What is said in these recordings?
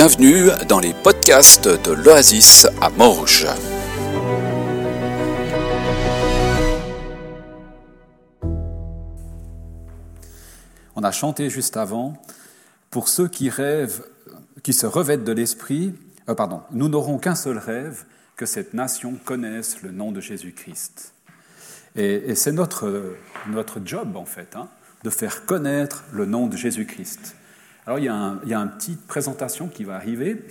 Bienvenue dans les podcasts de l'Oasis à Morges. On a chanté juste avant, pour ceux qui rêvent, qui se revêtent de l'esprit, euh, pardon, nous n'aurons qu'un seul rêve, que cette nation connaisse le nom de Jésus-Christ. Et, c'est notre, notre job, en fait, hein, de faire connaître le nom de Jésus-Christ. Alors, il y, a une petite présentation qui va arriver.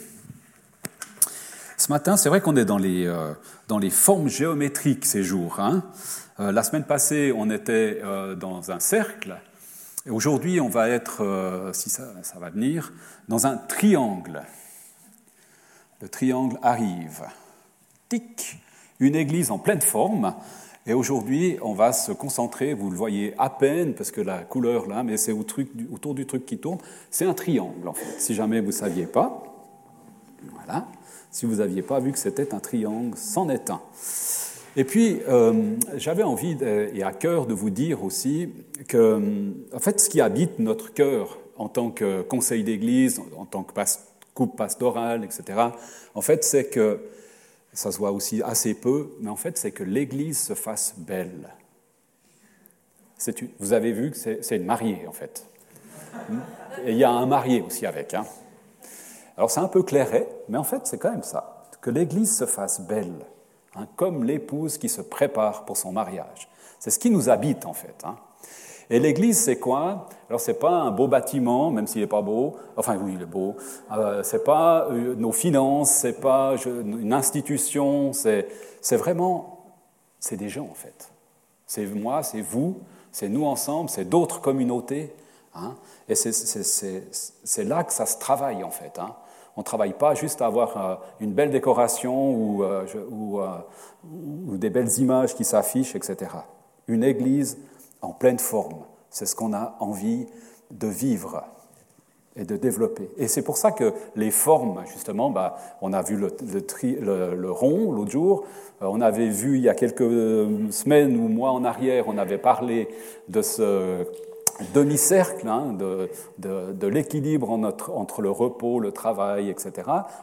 Ce matin, c'est vrai qu'on est dans les, euh, dans les formes géométriques ces jours. Hein. Euh, la semaine passée, on était euh, dans un cercle. Et aujourd'hui, on va être, si ça, ça, va venir, dans un triangle. Le triangle arrive. Tic Une église en pleine forme. Et aujourd'hui, on va se concentrer, vous le voyez à peine, parce que la couleur là, mais c'est autour du truc qui tourne, c'est un triangle en fait, si jamais vous ne saviez pas. Voilà, si vous n'aviez pas vu que c'était un triangle, c'en est un. Et puis, euh, j'avais envie et à cœur de vous dire aussi que, en fait, ce qui habite notre cœur en tant que conseil d'église, en tant que coupe pastorale, etc., en fait, c'est que ça se voit aussi assez peu, mais en fait, c'est que l'Église se fasse belle. Vous avez vu que c'est une mariée, en fait. Et il y a un marié aussi avec. Hein. Alors c'est un peu clairé, mais en fait, c'est quand même ça. Que l'Église se fasse belle, hein, comme l'épouse qui se prépare pour son mariage. C'est ce qui nous habite, en fait. Hein. Et l'église, c'est quoi? Alors, c'est pas un beau bâtiment, même s'il n'est pas beau. Enfin, oui, il est beau. Euh, c'est pas euh, nos finances, c'est pas une institution. C'est, vraiment, c'est des gens en fait. C'est moi, c'est vous, c'est nous ensemble, c'est d'autres communautés. Hein et c'est, là que ça se travaille en fait. Hein on ne travaille pas juste à avoir euh, une belle décoration euh, ou des belles images qui s'affichent, etc. Une église, en pleine forme. C'est ce qu'on a envie de vivre et de développer. Et c'est pour ça que les formes, justement, bah, on a vu le, rond l'autre jour, euh, on avait vu il y a quelques semaines ou mois en arrière, on avait parlé de ce demi-cercle, hein, de, l'équilibre entre le repos, le travail, etc.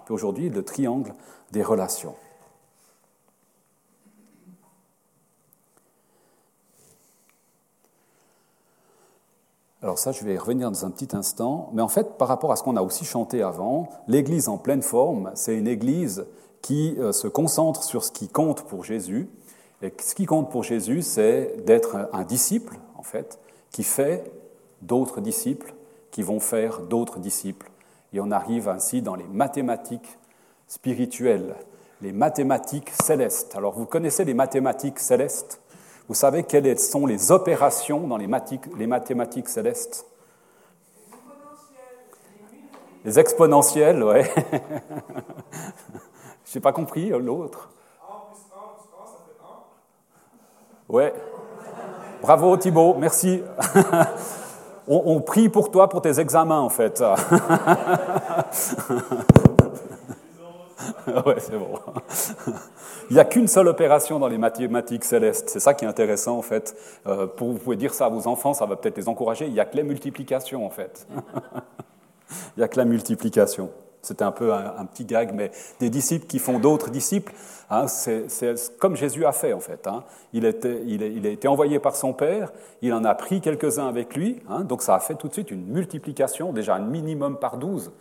Puis aujourd'hui, le triangle des relations. Alors ça, je vais y revenir dans un petit instant. Mais en fait, par rapport à ce qu'on a aussi chanté avant, l'Église en pleine forme, c'est une Église qui euh, se concentre sur ce qui compte pour Jésus. Et ce qui compte pour Jésus, c'est d'être un disciple, en fait, qui fait d'autres disciples, qui vont faire d'autres disciples. Et on arrive ainsi dans les mathématiques spirituelles, les mathématiques célestes. Alors vous connaissez les mathématiques célestes? Vous savez quelles sont les opérations dans les, mathématiques célestes? Les exponentielles, ouais. Je n'ai pas compris euh, l'autre. Ouais. Bravo Thibault, merci. on, prie pour toi pour tes examens en fait. ouais, c'est bon. Il n'y a qu'une seule opération dans les mathématiques célestes. C'est ça qui est intéressant, en fait. Euh, pour, vous pouvez dire ça à vos enfants, ça va peut-être les encourager. Il n'y a que la multiplication, en fait. Il n'y a que la multiplication. C'était un peu un, petit gag, mais des disciples qui font d'autres disciples, hein, c'est comme Jésus a fait en fait. Hein. Il, était, il, a été envoyé par son Père, il en a pris quelques-uns avec lui, hein, donc ça a fait tout de suite une multiplication, déjà un minimum par 12,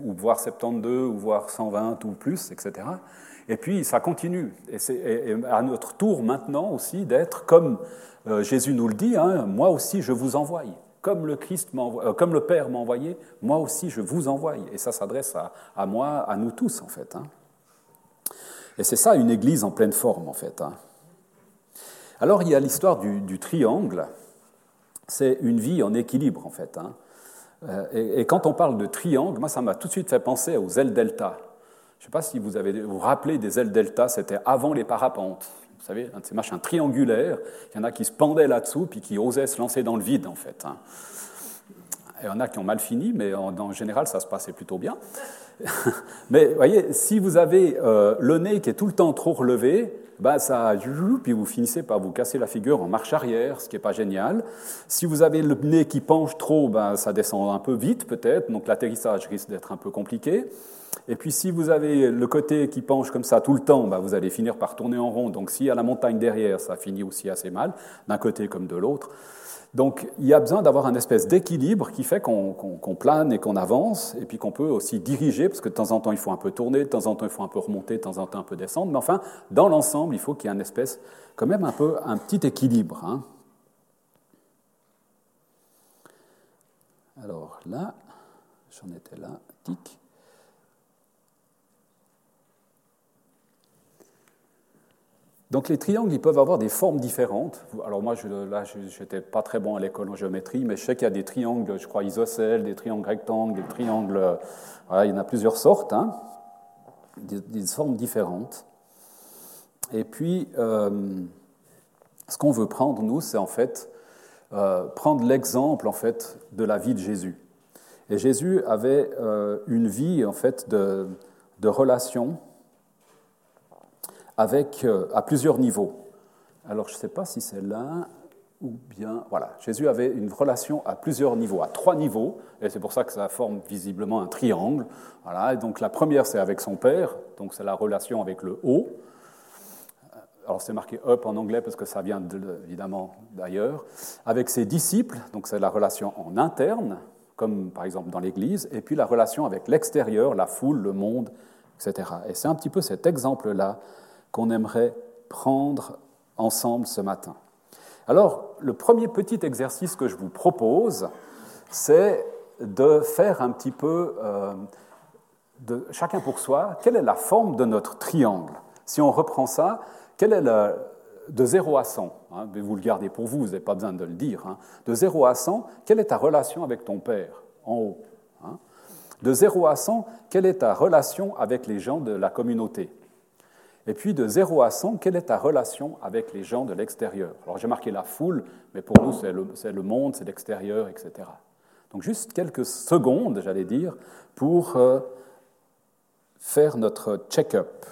ou voire 72, ou voire 120 ou plus, etc. Et puis ça continue. Et c'est à notre tour maintenant aussi d'être comme euh, Jésus nous le dit, hein, moi aussi je vous envoie. Comme le, Christ euh, comme le Père m'a envoyé, moi aussi je vous envoie. Et ça s'adresse à, moi, à nous tous en fait. Hein. Et c'est ça une église en pleine forme en fait. Hein. Alors il y a l'histoire du, triangle. C'est une vie en équilibre en fait. Euh, et, et, quand on parle de triangle, moi ça m'a tout de suite fait penser aux ailes delta. Je ne sais pas si vous avez, vous, rappelez des ailes delta, c'était avant les parapentes. Vous savez, un de ces machins triangulaires, il y en a qui se pendaient là-dessous puis qui osaient se lancer dans le vide, en fait. Il y en a qui ont mal fini, mais en, général, ça se passait plutôt bien. Mais vous voyez, si vous avez euh, le nez qui est tout le temps trop relevé, bah ça, puis vous finissez par vous casser la figure en marche arrière, ce qui n'est pas génial. Si vous avez le nez qui penche trop, bah, ça descend un peu vite peut-être, donc l'atterrissage risque d'être un peu compliqué. Et puis si vous avez le côté qui penche comme ça tout le temps, bah, vous allez finir par tourner en rond. Donc s'il y a la montagne derrière, ça finit aussi assez mal, d'un côté comme de l'autre. Donc il y a besoin d'avoir un espèce d'équilibre qui fait qu'on plane et qu'on avance, et puis qu'on peut aussi diriger, parce que de temps en temps il faut un peu tourner, de temps en temps il faut un peu remonter, de temps en temps un peu descendre, mais enfin, dans l'ensemble, il faut qu'il y ait un espèce, quand même un peu, un petit équilibre. Hein. Alors là, j'en étais là, tic. Donc les triangles, ils peuvent avoir des formes différentes. Alors moi, je, là, je n'étais pas très bon à l'école en géométrie, mais je sais qu'il y a des triangles, je crois, isocèles, des triangles rectangles, des triangles... Voilà, il y en a plusieurs sortes, hein, des, formes différentes. Et puis, euh, ce qu'on veut prendre, nous, c'est en fait euh, prendre l'exemple, en fait, de la vie de Jésus. Et Jésus avait euh, une vie, en fait, de, de relations avec, euh, à plusieurs niveaux. Alors je ne sais pas si c'est là ou bien... Voilà, Jésus avait une relation à plusieurs niveaux, à trois niveaux, et c'est pour ça que ça forme visiblement un triangle. Voilà, et donc la première, c'est avec son Père, donc c'est la relation avec le haut. Alors c'est marqué up en anglais parce que ça vient évidemment d'ailleurs. Avec ses disciples, donc c'est la relation en interne, comme par exemple dans l'Église, et puis la relation avec l'extérieur, la foule, le monde, etc. Et c'est un petit peu cet exemple-là qu'on aimerait prendre ensemble ce matin. Alors, le premier petit exercice que je vous propose, c'est de faire un petit peu, euh, de, chacun pour soi, quelle est la forme de notre triangle? Si on reprend ça, quelle est de 0 à 100, hein, vous le gardez pour vous, vous n'avez pas besoin de le dire, hein, de 0 à 100, quelle est ta relation avec ton père? En haut hein. De 0 à 100, quelle est ta relation avec les gens de la communauté? Et puis de 0 à 100, quelle est ta relation avec les gens de l'extérieur? Alors j'ai marqué la foule, mais pour nous c'est le, monde, c'est l'extérieur, etc. Donc juste quelques secondes, j'allais dire, pour euh, faire notre check-up.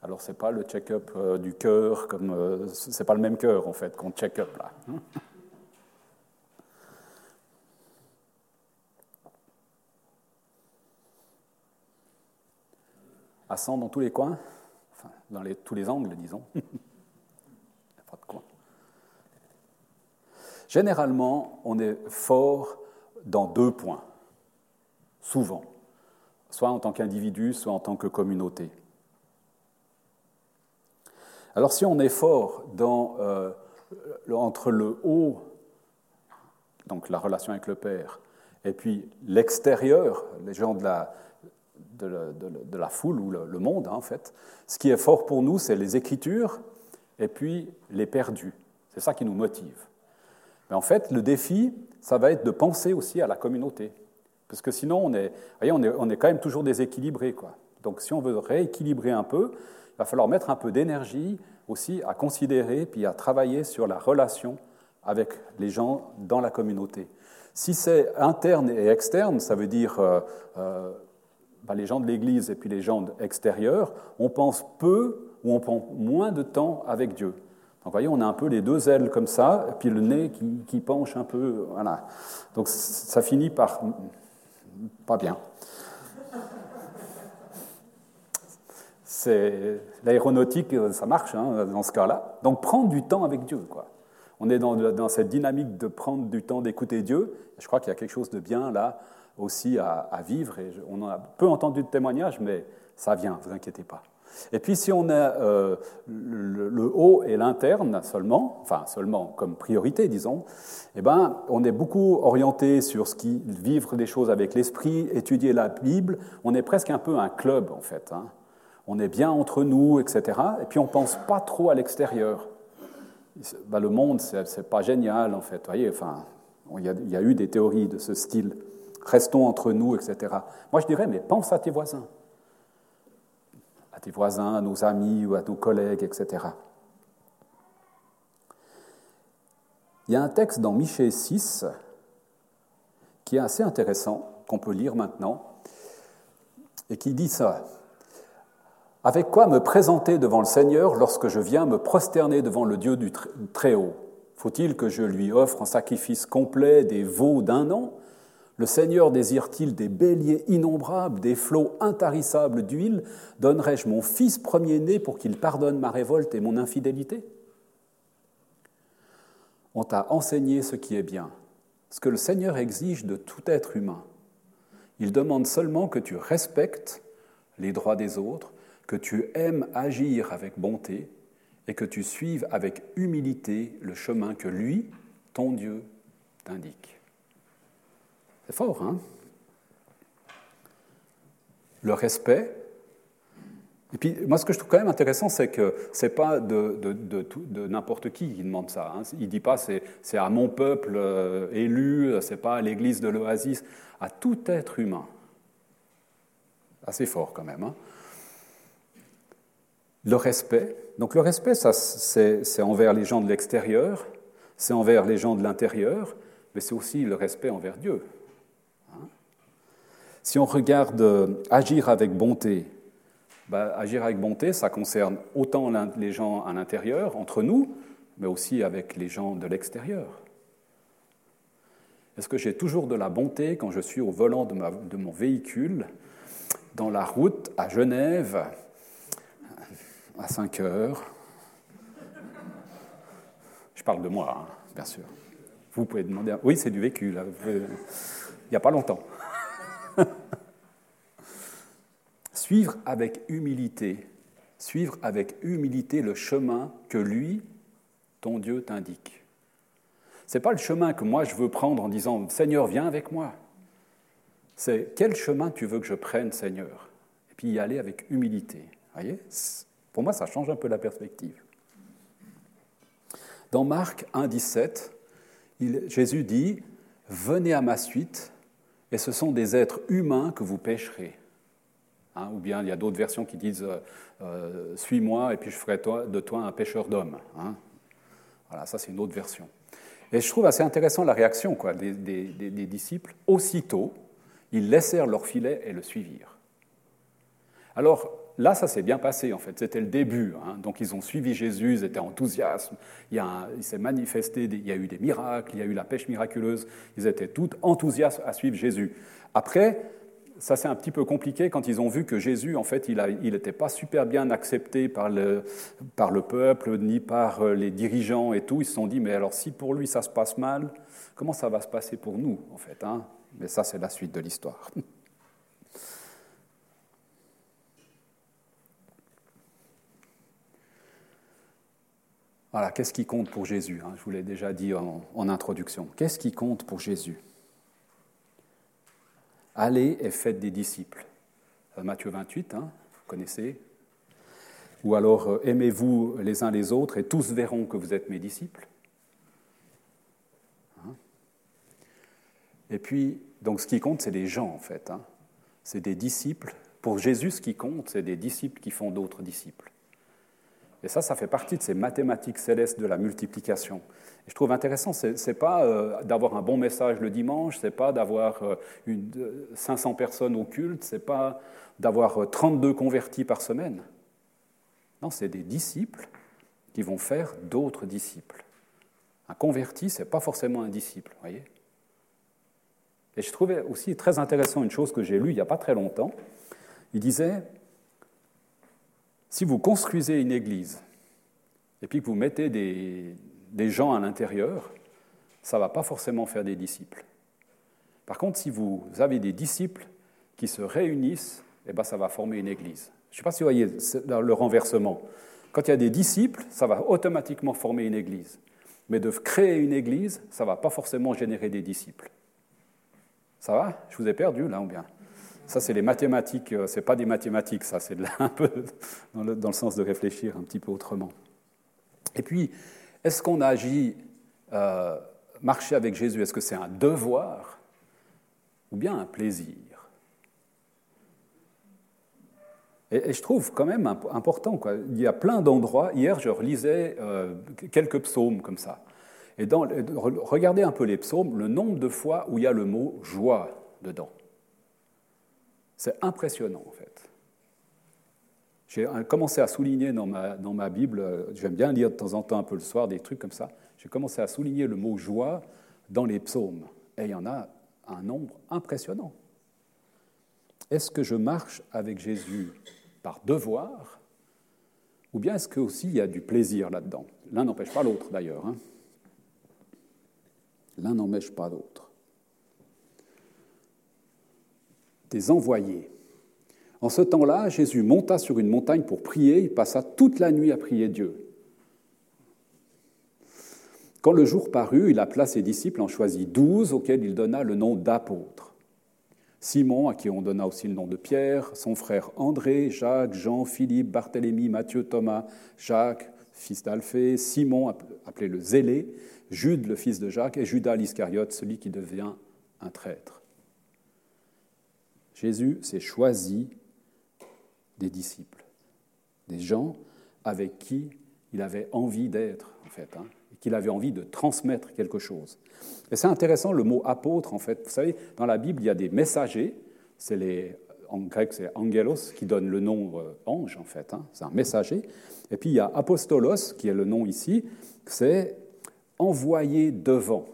Alors ce n'est pas le check-up euh, du cœur, comme euh, c'est pas le même cœur en fait qu'on check-up là. À 100 dans tous les coins, enfin, dans les, tous les angles, disons. Il n'y a pas de coin. Généralement, on est fort dans deux points, souvent, soit en tant qu'individu, soit en tant que communauté. Alors si on est fort dans, euh, entre le haut, donc la relation avec le Père, et puis l'extérieur, les gens de la, de, la foule ou le, monde, hein, en fait. Ce qui est fort pour nous, c'est les Écritures et puis les perdus. C'est ça qui nous motive. Mais en fait, le défi, ça va être de penser aussi à la communauté. Parce que sinon, on est, voyez, on est, on est quand même toujours déséquilibré. Quoi. Donc si on veut rééquilibrer un peu, il va falloir mettre un peu d'énergie aussi à considérer puis à travailler sur la relation avec les gens dans la communauté. Si c'est interne et externe, ça veut dire euh, euh, bah, les gens de l'Église et puis les gens extérieurs, on pense peu ou on prend moins de temps avec Dieu. Donc, vous voyez, on a un peu les deux ailes comme ça, et puis le nez qui, penche un peu. Voilà. Donc, ça finit par. pas bien. C'est l'aéronautique, ça marche hein, dans ce cas-là. Donc, prendre du temps avec Dieu. Quoi. On est dans cette dynamique de prendre du temps d'écouter Dieu. Je crois qu'il y a quelque chose de bien là aussi à, vivre. Et on a peu entendu de témoignages, mais ça vient, ne vous inquiétez pas. Et puis si on a euh, le, haut et l'interne seulement, enfin seulement comme priorité, disons, eh ben, on est beaucoup orienté sur ce qui vivre des choses avec l'esprit, étudier la Bible. On est presque un peu un club en fait. Hein. On est bien entre nous, etc. Et puis on pense pas trop à l'extérieur. Ben, le monde, c'est pas génial en fait. Vous voyez, enfin, il y, a, eu des théories de ce style restons entre nous, etc. Moi, je dirais, mais pense à tes voisins, à tes voisins, à nos amis ou à nos collègues, etc. Il y a un texte dans Michée 6 qui est assez intéressant, qu'on peut lire maintenant. et qui dit ça. Avec quoi me présenter devant le Seigneur lorsque je viens me prosterner devant le Dieu du Très-Haut? Faut-il que je lui offre en sacrifice complet des veaux d'un an Le Seigneur désire-t-il des béliers innombrables, des flots intarissables d'huile? Donnerai-je mon fils premier-né pour qu'il pardonne ma révolte et mon infidélité? On t'a enseigné ce qui est bien, ce que le Seigneur exige de tout être humain. Il demande seulement que tu respectes les droits des autres, que tu aimes agir avec bonté et que tu suives avec humilité le chemin que lui, ton Dieu, t'indique. C'est fort, hein? Le respect. Et puis, moi, ce que je trouve quand même intéressant, c'est que ce n'est pas de, n'importe qui qui demande ça. Hein. Il ne dit pas c'est, c'est à mon peuple euh, élu, c'est pas à l'église de l'Oasis, à tout être humain. Assez fort quand même. Hein le respect. Donc le respect, ça, c'est envers les gens de l'extérieur, c'est envers les gens de l'intérieur, mais c'est aussi le respect envers Dieu. Si on regarde euh, agir avec bonté, bah, agir avec bonté, ça concerne autant les gens à l'intérieur, entre nous, mais aussi avec les gens de l'extérieur. Est-ce que j'ai toujours de la bonté quand je suis au volant de, de mon véhicule, dans la route à Genève, à 5 heures? Je parle de moi, hein, bien sûr. Vous pouvez demander. Oui, c'est du vécu, là. Il n'y a pas longtemps. suivre avec humilité, suivre avec humilité le chemin que lui, ton Dieu, t'indique. Ce n'est pas le chemin que moi je veux prendre en disant Seigneur, viens avec moi. C'est quel chemin tu veux que je prenne, Seigneur? Et puis y aller avec humilité. Voyez? Pour moi, ça change un peu la perspective. Dans Marc 1, 17, Jésus dit Venez à ma suite, et ce sont des êtres humains que vous pêcherez. Hein, ou bien il y a d'autres versions qui disent euh, euh, Suis-moi, et puis je ferai de toi un pêcheur d'hommes. Hein. Voilà, ça c'est une autre version. Et je trouve assez intéressant la réaction des, des disciples. Aussitôt, ils laissèrent leur filet et le suivirent. Alors, là, ça s'est bien passé, en fait. C'était le début. Hein. Donc, ils ont suivi Jésus, ils étaient enthousiastes. Il, s'est manifesté, il y a eu des miracles, il y a eu la pêche miraculeuse. Ils étaient tous enthousiastes à suivre Jésus. Après, ça c'est un petit peu compliqué quand ils ont vu que Jésus, en fait, il n'était pas super bien accepté par le, par le peuple, ni par euh, les dirigeants et tout. Ils se sont dit, mais alors si pour lui ça se passe mal, comment ça va se passer pour nous, en fait hein? Mais ça, c'est la suite de l'histoire. Voilà, qu'est-ce qui compte pour Jésus hein, Je vous l'ai déjà dit en, introduction. Qu'est-ce qui compte pour Jésus? Allez et faites des disciples. Euh, Matthieu 28, hein, vous connaissez? Ou alors, euh, aimez-vous les uns les autres et tous verront que vous êtes mes disciples. Hein? et puis, donc ce qui compte, c'est les gens en fait. C'est des disciples. Pour Jésus, ce qui compte, c'est des disciples qui font d'autres disciples. Et ça, ça fait partie de ces mathématiques célestes de la multiplication. Et je trouve intéressant, ce n'est pas euh, d'avoir un bon message le dimanche, ce n'est pas d'avoir euh, 500 personnes au culte, ce n'est pas d'avoir 32 euh, convertis par semaine. Non, c'est des disciples qui vont faire d'autres disciples. Un converti, ce n'est pas forcément un disciple, voyez Et je trouvais aussi très intéressant une chose que j'ai lue il n'y a pas très longtemps. Il disait, si vous construisez une église et puis que vous mettez des, gens à l'intérieur, ça ne va pas forcément faire des disciples. Par contre, si vous avez des disciples qui se réunissent, eh ben, ça va former une église. Je ne sais pas si vous voyez le renversement. Quand il y a des disciples, ça va automatiquement former une église. Mais de créer une église, ça ne va pas forcément générer des disciples. Ça va? Je vous ai perdu là ou bien? Ça, c'est les mathématiques, euh, c'est pas des mathématiques, ça, c'est un peu dans le, sens de réfléchir un petit peu autrement. Et puis, est-ce qu'on agit, euh, marcher avec Jésus, est-ce que c'est un devoir ou bien un plaisir? Et, je trouve quand même important, il y a plein d'endroits, hier je relisais euh, quelques psaumes comme ça, et dans, regardez un peu les psaumes, le nombre de fois où il y a le mot joie dedans. C'est impressionnant, en fait. J'ai commencé à souligner dans ma, Bible, j'aime bien lire de temps en temps un peu le soir des trucs comme ça, j'ai commencé à souligner le mot joie dans les psaumes. Et il y en a un nombre impressionnant. Est-ce que je marche avec Jésus par devoir ou bien est-ce qu'aussi il y a du plaisir là-dedans? L'un n'empêche pas l'autre d'ailleurs. Hein. L'un n'empêche pas l'autre. Envoyés. En ce temps-là, Jésus monta sur une montagne pour prier, il passa toute la nuit à prier Dieu. Quand le jour parut, il appela ses disciples, en choisit douze, auxquels il donna le nom d'apôtres. Simon, à qui on donna aussi le nom de Pierre, son frère André, Jacques, Jean, Philippe, Barthélemy, Matthieu, Thomas, Jacques, fils d'Alphée, Simon, appelé le Zélé, Jude, le fils de Jacques, et Judas l'Iscariote, celui qui devient un traître. Jésus s'est choisi des disciples, des gens avec qui il avait envie d'être, en fait. Hein qu'il avait envie de transmettre quelque chose. Et c'est intéressant, le mot apôtre, en fait. Vous savez, dans la Bible, il y a des messagers. C'est les, en grec, c'est angelos qui donne le nom euh, ange, en fait. Hein. c'est un messager. Et puis il y a apostolos, qui est le nom ici. C'est envoyé devant.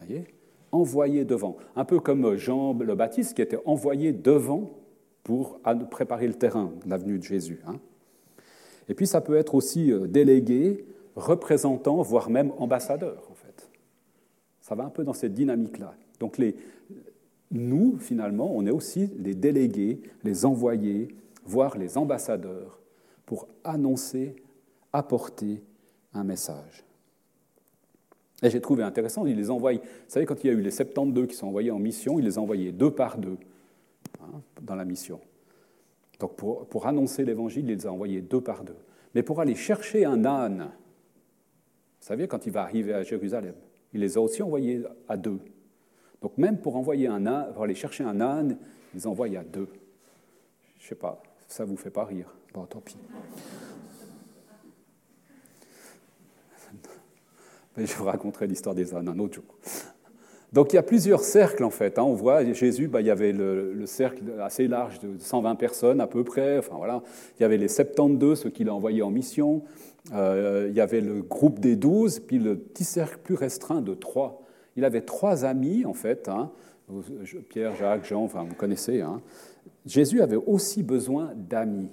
Vous voyez? Envoyé devant. Un peu comme Jean le Baptiste qui était envoyé devant pour préparer le terrain de l'avenue de Jésus. Hein. Et puis ça peut être aussi euh, délégué représentant, voire même ambassadeur, en fait. Ça va un peu dans cette dynamique-là. Donc les, nous, finalement, on est aussi les délégués, les envoyés, voire les ambassadeurs, pour annoncer, apporter un message. Et j'ai trouvé intéressant, il les envoie, vous savez, quand il y a eu les 72 qui sont envoyés en mission, il les envoyait deux par deux hein, dans la mission. Donc pour, pour annoncer l'évangile, il les a envoyés deux par deux. Mais pour aller chercher un âne vous savez, quand il va arriver à Jérusalem, il les a aussi envoyés à deux. Donc même pour envoyer un âne, pour aller chercher un âne, il les envoie à deux. Je ne sais pas, ça ne vous fait pas rire. Bon, tant pis. Je vous raconterai l'histoire des ânes un autre jour. Donc il y a plusieurs cercles en fait. Hein. On voit Jésus, bah, il y avait le, cercle assez large de 120 personnes à peu près. Enfin voilà, il y avait les 72, ceux qu'il a envoyés en mission. Euh, il y avait le groupe des douze, puis le petit cercle plus restreint de trois. Il avait trois amis, en fait, hein. Pierre, Jacques, Jean, enfin, vous connaissez. Hein. Jésus avait aussi besoin d'amis.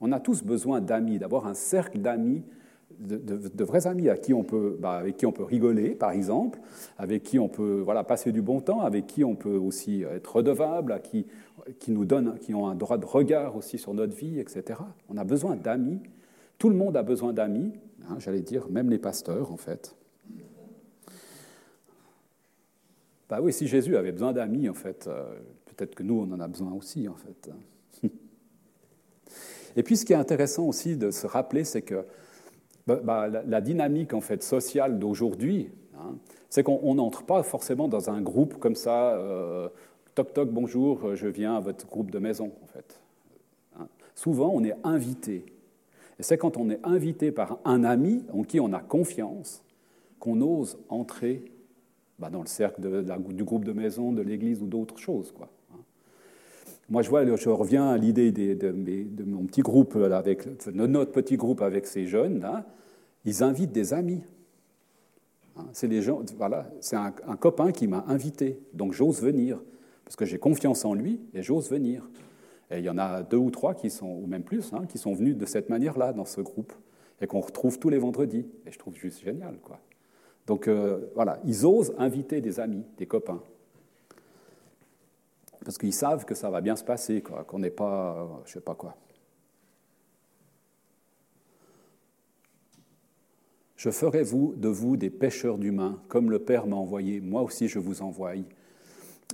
On a tous besoin d'amis, d'avoir un cercle d'amis, de, vrais amis à qui on peut, bah, avec qui on peut rigoler, par exemple, avec qui on peut voilà, passer du bon temps, avec qui on peut aussi être redevable, qui, qui nous donnent, qui ont un droit de regard aussi sur notre vie, etc. On a besoin d'amis tout le monde a besoin d'amis, hein, j'allais dire, même les pasteurs en fait. Bah oui, si Jésus avait besoin d'amis, en fait, euh, peut-être que nous, on en a besoin aussi, en fait. Et puis, ce qui est intéressant aussi de se rappeler, c'est que bah, bah, la, dynamique en fait sociale d'aujourd'hui, hein, c'est qu'on n'entre pas forcément dans un groupe comme ça. Euh, toc toc, bonjour, je viens à votre groupe de maison, en fait. Hein. Souvent, on est invité. Et c'est quand on est invité par un ami en qui on a confiance qu'on ose entrer bah, dans le cercle du groupe de maison, de l'église ou d'autres choses. Moi, je, reviens à l'idée de, mon petit groupe, avec, notre petit groupe avec ces jeunes. Ils invitent des amis. Hein, c'est un copain qui m'a invité, donc j'ose venir parce que j'ai confiance en lui et j'ose venir. Et il y en a deux ou trois qui sont, ou même plus, hein, qui sont venus de cette manière-là dans ce groupe et qu'on retrouve tous les vendredis. Et je trouve juste génial, quoi. Donc euh, voilà, ils osent inviter des amis, des copains, parce qu'ils savent que ça va bien se passer, qu'on n'est pas, euh, je sais pas quoi. Je ferai vous, de vous des pêcheurs d'humains, comme le Père m'a envoyé, moi aussi je vous envoie.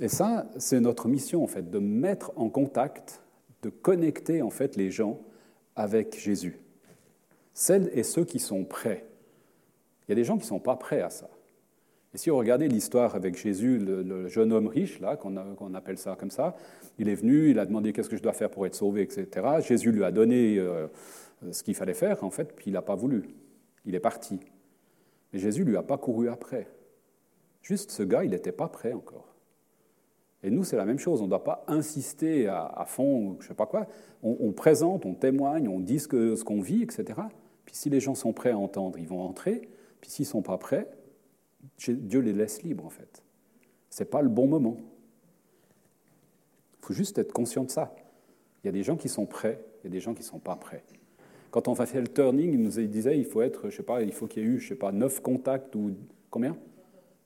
Et ça, c'est notre mission, en fait, de mettre en contact de connecter en fait les gens avec Jésus. Celles et ceux qui sont prêts. Il y a des gens qui ne sont pas prêts à ça. Et si vous regardez l'histoire avec Jésus, le, jeune homme riche, là, qu'on appelle ça comme ça, il est venu, il a demandé qu'est-ce que je dois faire pour être sauvé, etc. Jésus lui a donné euh, ce qu'il fallait faire, en fait, puis il n'a pas voulu. Il est parti. Mais Jésus lui a pas couru après. Juste ce gars, il n'était pas prêt encore. Et nous, c'est la même chose. On ne doit pas insister à, fond, je ne sais pas quoi. On, présente, on témoigne, on dit ce qu'on vit, etc. Puis si les gens sont prêts à entendre, ils vont entrer. Puis s'ils ne sont pas prêts, Dieu les laisse libres, en fait. Ce n'est pas le bon moment. Il faut juste être conscient de ça. Il y a des gens qui sont prêts, il y a des gens qui ne sont pas prêts. Quand on fait le turning, il nous disait il faut être, je sais pas, il faut qu'il y ait eu, je sais pas, 9 contacts ou combien?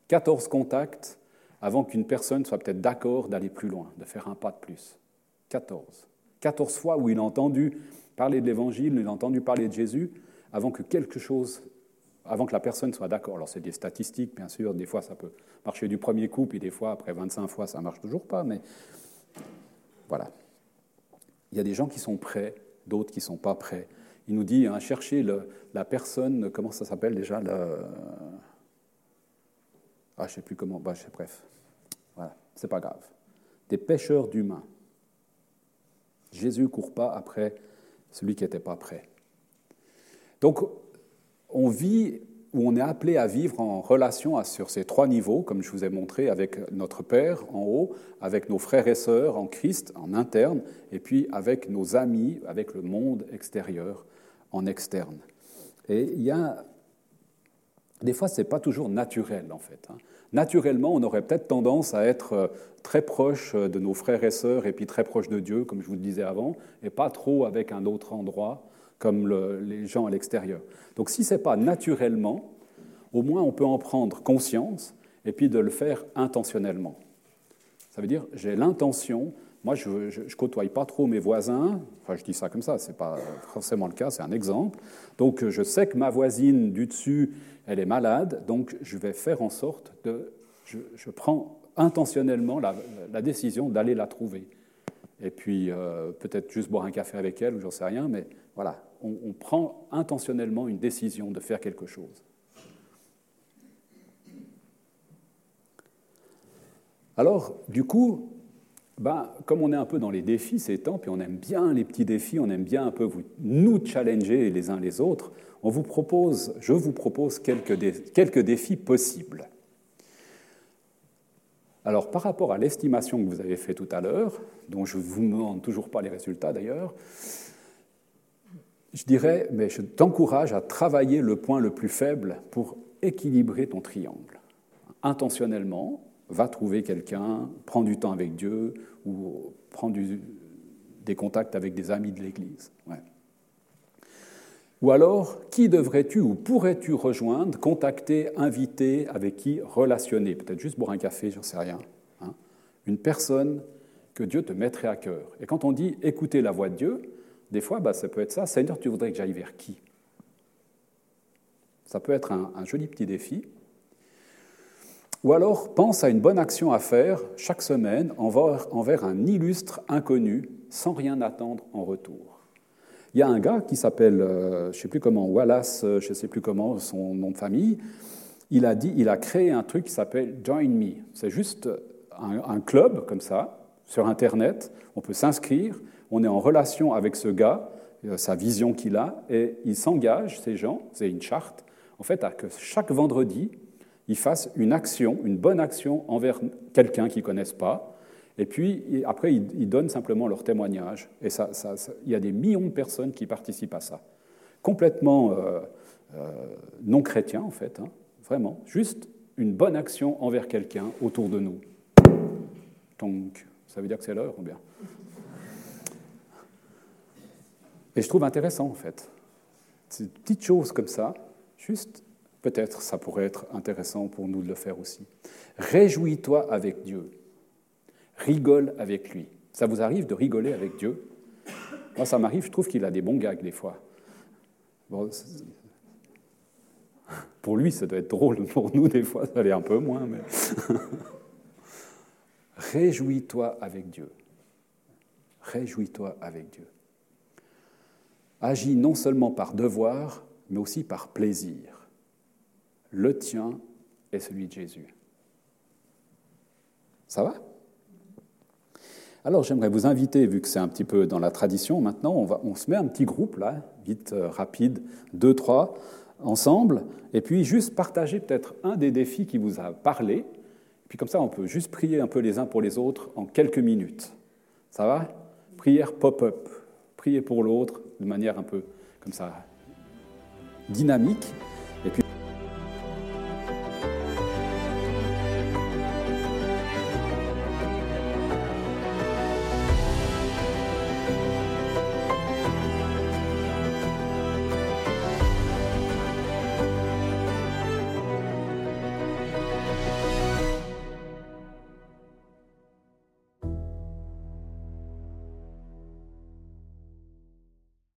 14 contacts avant qu'une personne soit peut-être d'accord d'aller plus loin, de faire un pas de plus. 14. 14 fois où il a entendu parler de l'Évangile, il a entendu parler de Jésus, avant que quelque chose, avant que la personne soit d'accord. Alors c'est des statistiques, bien sûr, des fois ça peut marcher du premier coup, puis des fois, après 25 fois, ça ne marche toujours pas, mais voilà. Il y a des gens qui sont prêts, d'autres qui ne sont pas prêts. Il nous dit, hein, cherchez la personne, comment ça s'appelle déjà le, ah, je ne sais plus comment, bah, bref. Voilà, c'est pas grave. Des pêcheurs d'humains. Jésus ne court pas après celui qui n'était pas prêt. Donc, on vit ou on est appelé à vivre en relation sur ces trois niveaux, comme je vous ai montré, avec notre Père en haut, avec nos frères et sœurs en Christ en interne, et puis avec nos amis, avec le monde extérieur en externe. Et il y a des fois, ce n'est pas toujours naturel, en fait. Hein. Naturellement, on aurait peut-être tendance à être euh, très proche euh, de nos frères et sœurs et puis très proche de Dieu, comme je vous le disais avant, et pas trop avec un autre endroit, comme les gens à l'extérieur. Donc si ce n'est pas naturellement, au moins on peut en prendre conscience et puis de le faire intentionnellement. Ça veut dire, j'ai l'intention moi, je ne côtoie pas trop mes voisins. Enfin, je dis ça comme ça, ce n'est pas forcément le cas, c'est un exemple. Donc, je sais que ma voisine du dessus, elle est malade, donc je vais faire en sorte de. Je, prends intentionnellement la, décision d'aller la trouver. Et puis, euh, peut-être juste boire un café avec elle, ou j'en sais rien, mais voilà, on, prend intentionnellement une décision de faire quelque chose. Alors, du coup, ben, comme on est un peu dans les défis ces temps, puis on aime bien les petits défis, on aime bien un peu vous, nous challenger les uns les autres, on vous propose, je vous propose quelques, quelques défis possibles. Alors, par rapport à l'estimation que vous avez faite tout à l'heure, dont je ne vous demande toujours pas les résultats d'ailleurs, je dirais, mais je t'encourage à travailler le point le plus faible pour équilibrer ton triangle. Intentionnellement, va trouver quelqu'un, prend du temps avec Dieu ou prend des contacts avec des amis de l'Église. Ou alors, qui devrais-tu ou pourrais-tu rejoindre, contacter, inviter, avec qui relationner? Peut-être juste boire un café, j'en sais rien. Hein. Une personne que Dieu te mettrait à cœur. Et quand on dit écouter la voix de Dieu, des fois, bah, ça peut être ça. Seigneur, tu voudrais que j'aille vers qui? Ça peut être un joli petit défi. Ou alors pense à une bonne action à faire chaque semaine envers, un illustre inconnu sans rien attendre en retour. Il y a un gars qui s'appelle, euh, je ne sais plus comment, Wallace, euh, je ne sais plus comment, son nom de famille. Il a, dit, il a créé un truc qui s'appelle Join Me. C'est juste un, club comme ça, sur Internet. On peut s'inscrire, on est en relation avec ce gars, euh, sa vision qu'il a, et il s'engage, ces gens, c'est une charte, en fait, à que chaque vendredi, ils fassent une action, une bonne action envers quelqu'un qu'ils ne connaissent pas, et puis après ils, donnent simplement leur témoignage. Et ça, il y a des millions de personnes qui participent à ça. Complètement euh, euh, non chrétien en fait, hein, vraiment. Juste une bonne action envers quelqu'un autour de nous. Donc, ça veut dire que c'est l'heure ou bien? Et je trouve intéressant en fait. Ces petites choses comme ça, juste Peut-être ça pourrait être intéressant pour nous de le faire aussi. Réjouis-toi avec Dieu. Rigole avec lui. Ça vous arrive de rigoler avec Dieu? Moi, ça m'arrive, je trouve qu'il a des bons gags des fois. pour lui, ça doit être drôle. Pour nous, des fois, ça l'est un peu moins. Mais... Réjouis-toi avec Dieu. Réjouis-toi avec Dieu agit non seulement par devoir, mais aussi par plaisir. Le tien est celui de Jésus. Ça va? Alors j'aimerais vous inviter, vu que c'est un petit peu dans la tradition maintenant, on, va, on se met un petit groupe là, vite, euh, rapide, deux, trois, ensemble, et puis juste partager peut-être un des défis qui vous a parlé, puis comme ça on peut juste prier un peu les uns pour les autres en quelques minutes. Ça va? Prière pop-up prier pour l'autre de manière un peu comme ça dynamique.